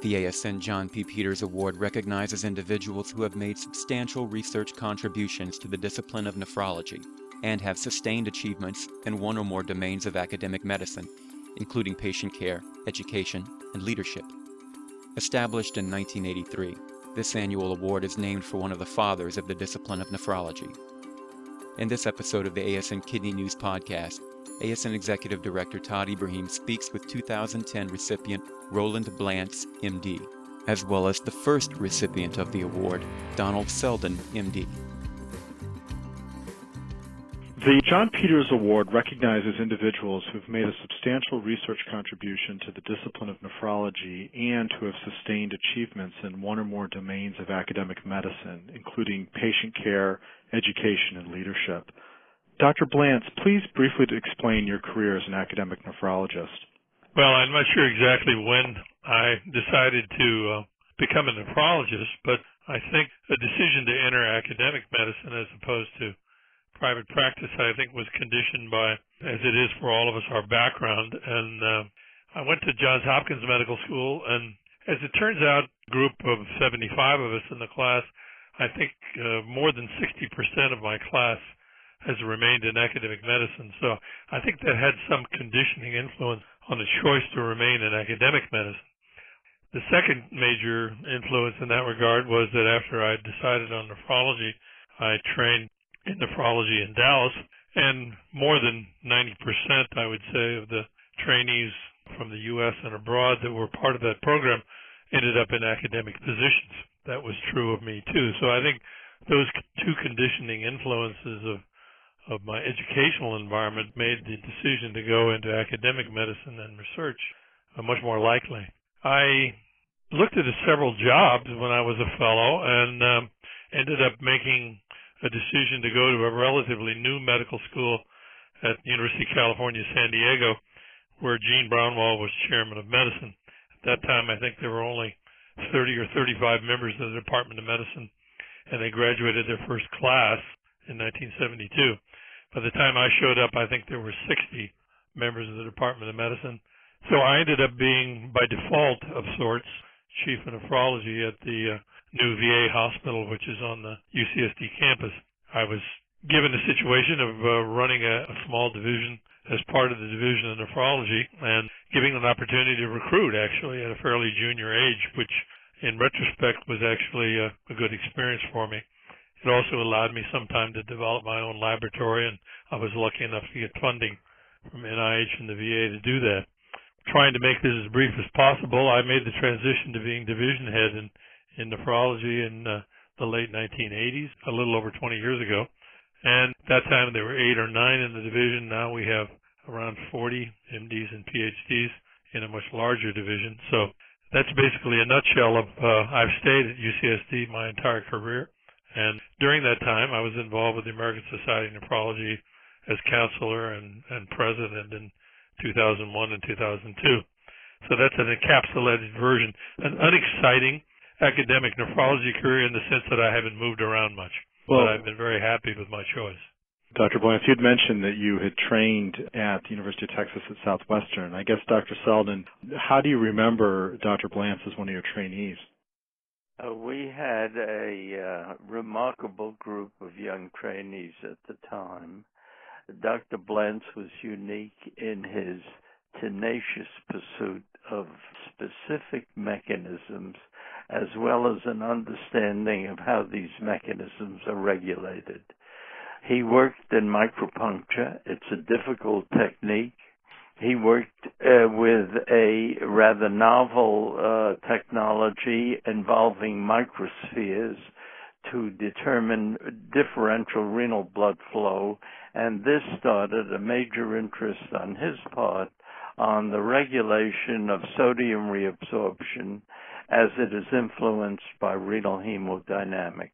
The ASN John P. Peters Award recognizes individuals who have made substantial research contributions to the discipline of nephrology and have sustained achievements in one or more domains of academic medicine, including patient care, education, and leadership. Established in 1983, this annual award is named for one of the fathers of the discipline of nephrology. In this episode of the ASN Kidney News Podcast, ASN Executive Director Tod Ibrahim speaks with 2010 recipient Roland Blantz, MD, as well as the first recipient of the award, Donald Seldin, MD. The John Peters Award recognizes individuals who have made a substantial research contribution to the discipline of nephrology and who have sustained achievements in one or more domains of academic medicine, including patient care, education, and leadership. Dr. Blantz, please briefly explain your career as an academic nephrologist. Well, I'm not sure exactly when I decided to uh, become a nephrologist, but I think a decision to enter academic medicine as opposed to private practice, I think, was conditioned by, as it is for all of us, our background. And uh, I went to Johns Hopkins Medical School, and as it turns out, a group of 75 of us in the class, I think uh, more than 60% of my class has remained in academic medicine. So I think that had some conditioning influence on the choice to remain in academic medicine. The second major influence in that regard was that after I decided on nephrology, I trained in nephrology in Dallas, and more than 90%, I would say, of the trainees from the U.S. and abroad that were part of that program ended up in academic positions. That was true of me too. So I think those two conditioning influences of of my educational environment made the decision to go into academic medicine and research uh, much more likely. I looked at several jobs when I was a fellow and um, ended up making a decision to go to a relatively new medical school at the University of California, San Diego, where Gene Braunwald was chairman of medicine. At that time, I think there were only 30 or 35 members of the Department of Medicine, and they graduated their first class in 1972. By the time I showed up, I think there were 60 members of the Department of Medicine. So I ended up being, by default of sorts, chief of nephrology at the uh, new VA hospital, which is on the UCSD campus. I was given the situation of uh, running a, a small division as part of the division of nephrology and giving an opportunity to recruit actually at a fairly junior age, which in retrospect was actually a, a good experience for me. It also allowed me some time to develop my own laboratory, and I was lucky enough to get funding from NIH and the VA to do that. Trying to make this as brief as possible, I made the transition to being division head in, in nephrology in uh, the late 1980s, a little over 20 years ago. And at that time there were eight or nine in the division. Now we have around 40 MDs and PhDs in a much larger division. So that's basically a nutshell of uh, I've stayed at UCSD my entire career. And during that time, I was involved with the American Society of Nephrology as counselor and, and president in 2001 and 2002. So that's an encapsulated version, an unexciting academic nephrology career in the sense that I haven't moved around much. Well, but I've been very happy with my choice. Dr. Blantz, you'd mentioned that you had trained at the University of Texas at Southwestern. I guess, Dr. Seldin, how do you remember Dr. Blantz as one of your trainees? Uh, we had a uh, remarkable group of young trainees at the time. Dr. Blantz was unique in his tenacious pursuit of specific mechanisms as well as an understanding of how these mechanisms are regulated. He worked in micropuncture. It's a difficult technique he worked uh, with a rather novel uh, technology involving microspheres to determine differential renal blood flow, and this started a major interest on his part on the regulation of sodium reabsorption as it is influenced by renal hemodynamics.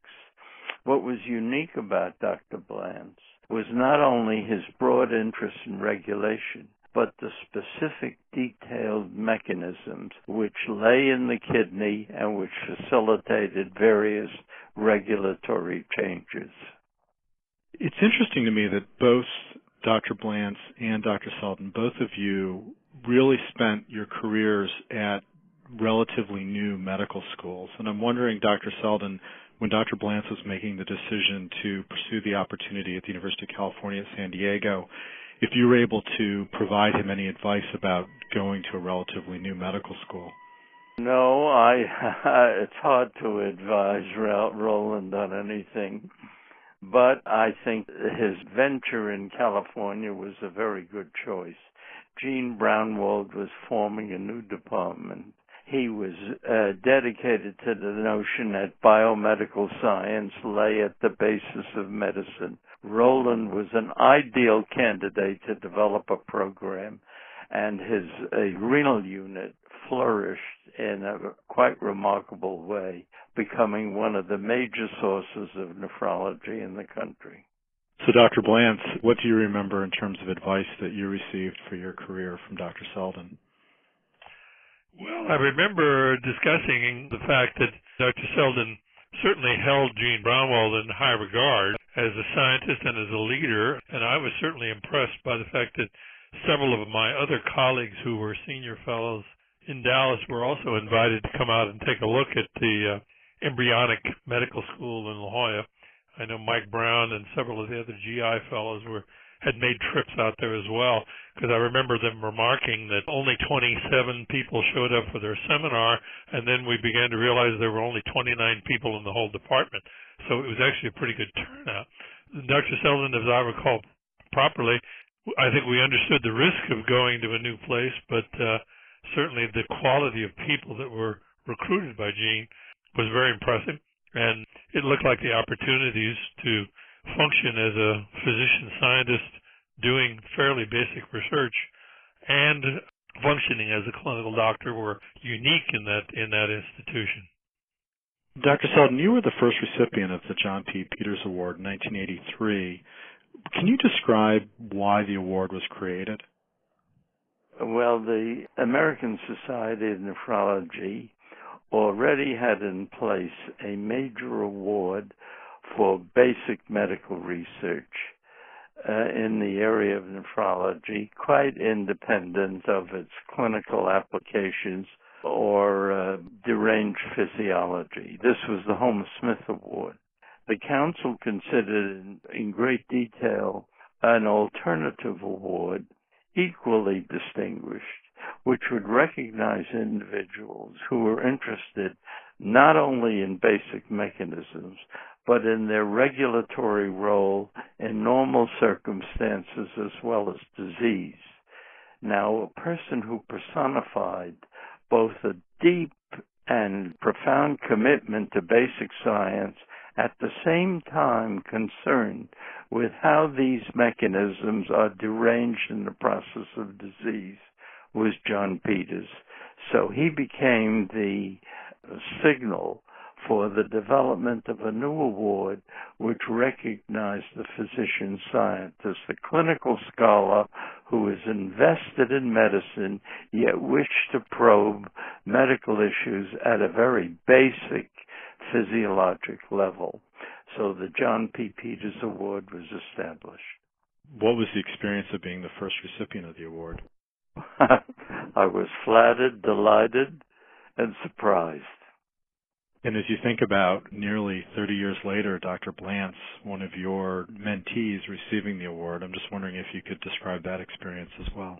What was unique about Dr. Blantz was not only his broad interest in regulation, but the specific detailed mechanisms which lay in the kidney and which facilitated various regulatory changes. It's interesting to me that both Dr. Blantz and Dr. Seldin, both of you really spent your careers at relatively new And I'm wondering, Dr. Seldin, when Dr. Blantz was making the decision to pursue the opportunity at the University of California at San Diego, if you were able to provide him any advice about going to a relatively new medical school. No, I. it's hard to advise Roland on anything, but I think his venture in California was a very good choice. Gene Braunwald was forming a new department. He was uh, dedicated to the notion that biomedical science lay at the basis of medicine. Roland was an ideal candidate to develop a program, and his renal unit flourished in a quite remarkable way, becoming one of the major sources of nephrology in the country. So, Dr. Blantz, what do you remember in terms of advice that you received for your career from Dr. Seldin? Well, I remember discussing the fact that Dr. Seldin certainly held Gene Braunwald in high regard as a scientist and as a leader, and I was certainly impressed by the fact that several of my other colleagues who were senior fellows in Dallas were also invited to come out and take a look at the uh, embryonic medical school in La Jolla. I know Mike Brown and several of the other GI fellows were had made trips out there as well because I remember them remarking that only 27 people showed up for their seminar and then we began to realize there were only 29 people in the whole department. So it was actually a pretty good turnout. Dr. Seldin, as I recall properly, I think we understood the risk of going to a new place, but uh, certainly the quality of people that were recruited by Gene was very impressive, and it looked like the opportunities to function as a physician scientist doing fairly basic research and functioning as a clinical doctor were unique in that in that institution. Dr. Seldin, you were the first recipient of the John P. Peters Award in 1983. Can you describe why the award was created? Well, the American Society of Nephrology already had in place a major award for basic medical research uh, in the area of nephrology, quite independent of its clinical applications or uh, deranged physiology. This was the Homer Smith Award. The Council considered in great detail an alternative award equally distinguished, which would recognize individuals who were interested not only in basic mechanisms, but in their regulatory role in normal circumstances as well as disease. Now, a person who personified both a deep and profound commitment to basic science at the same time concerned with how these mechanisms are deranged in the process of disease was John Peters. So he became the signal for the development of a new award which recognized the physician scientist, the clinical scholar who is invested in medicine yet wished to probe medical issues at a very basic physiologic level. So the John P. Peters Award was established. What was the experience of being the first recipient of the award? I was flattered, delighted, and surprised. And as you think about nearly 30 years later, Dr. Blantz, one of your mentees receiving the award, I'm just wondering if you could describe that experience as well.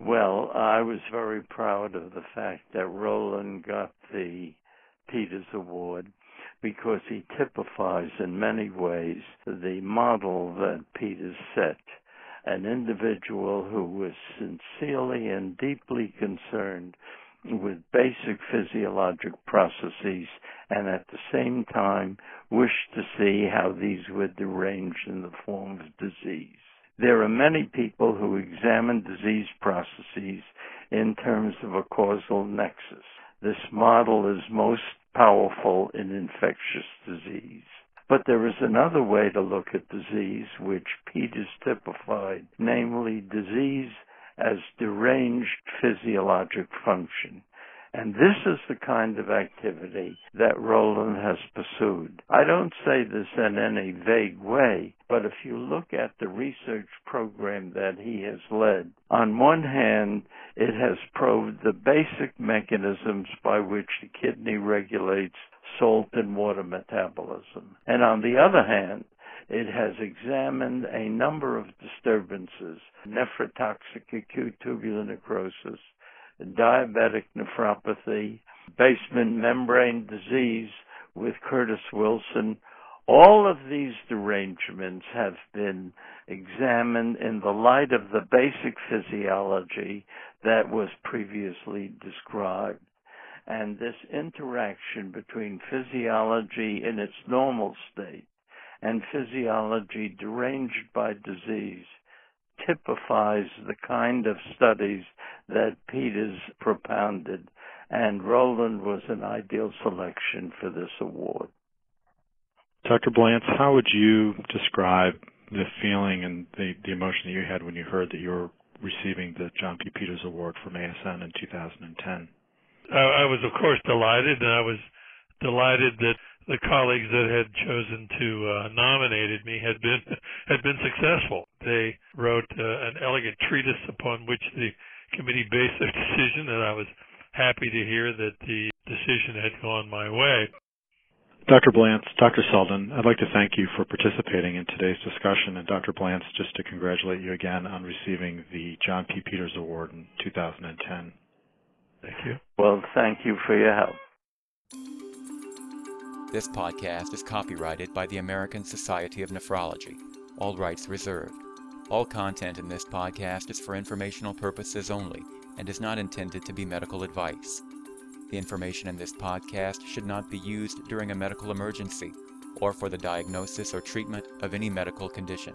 Well, I was very proud of the fact that Roland got the Peters Award because he typifies in many ways the model that Peters set. An individual who was sincerely and deeply concerned with basic physiologic processes and at the same time wished to see how these were deranged in the form of disease. There are many people who examine disease processes in terms of a causal nexus. This model is most powerful in infectious disease. There is another way to look at disease which Peters typified, namely disease as deranged physiologic function. And this is the kind of activity that Roland has pursued. I don't say this in any vague way, but if you look at the research program that he has led, on one hand, it has probed the basic mechanisms by which the kidney regulates salt and water metabolism. And on the other hand, it has examined a number of disturbances, nephrotoxic acute tubular necrosis, diabetic nephropathy, basement membrane disease with Curtis Wilson. All of these derangements have been examined in the light of the basic physiology that was previously described. And this interaction between physiology in its normal state and physiology deranged by disease typifies the kind of studies that Peters propounded, and Roland was an ideal selection for this award. Dr. Blantz, how would you describe the feeling and the, the emotion that you had when you heard that you were receiving the John P. Peters Award from ASN in 2010? I, I was, of course, delighted, and I was delighted that the colleagues that had chosen to uh, nominated me had been had been successful. They wrote uh, an elegant treatise upon which the committee based their decision, and I was happy to hear that the decision had gone my way. Dr. Blantz, Dr. Seldin, I'd like to thank you for participating in today's discussion, and Dr. Blantz, just to congratulate you again on receiving the John P. Peters Award in 2010. Thank you. Well, thank you for your help. This podcast is copyrighted by the American Society of Nephrology, all rights reserved. All content in this podcast is for informational purposes only and is not intended to be medical advice. The information in this podcast should not be used during a medical emergency or for the diagnosis or treatment of any medical condition.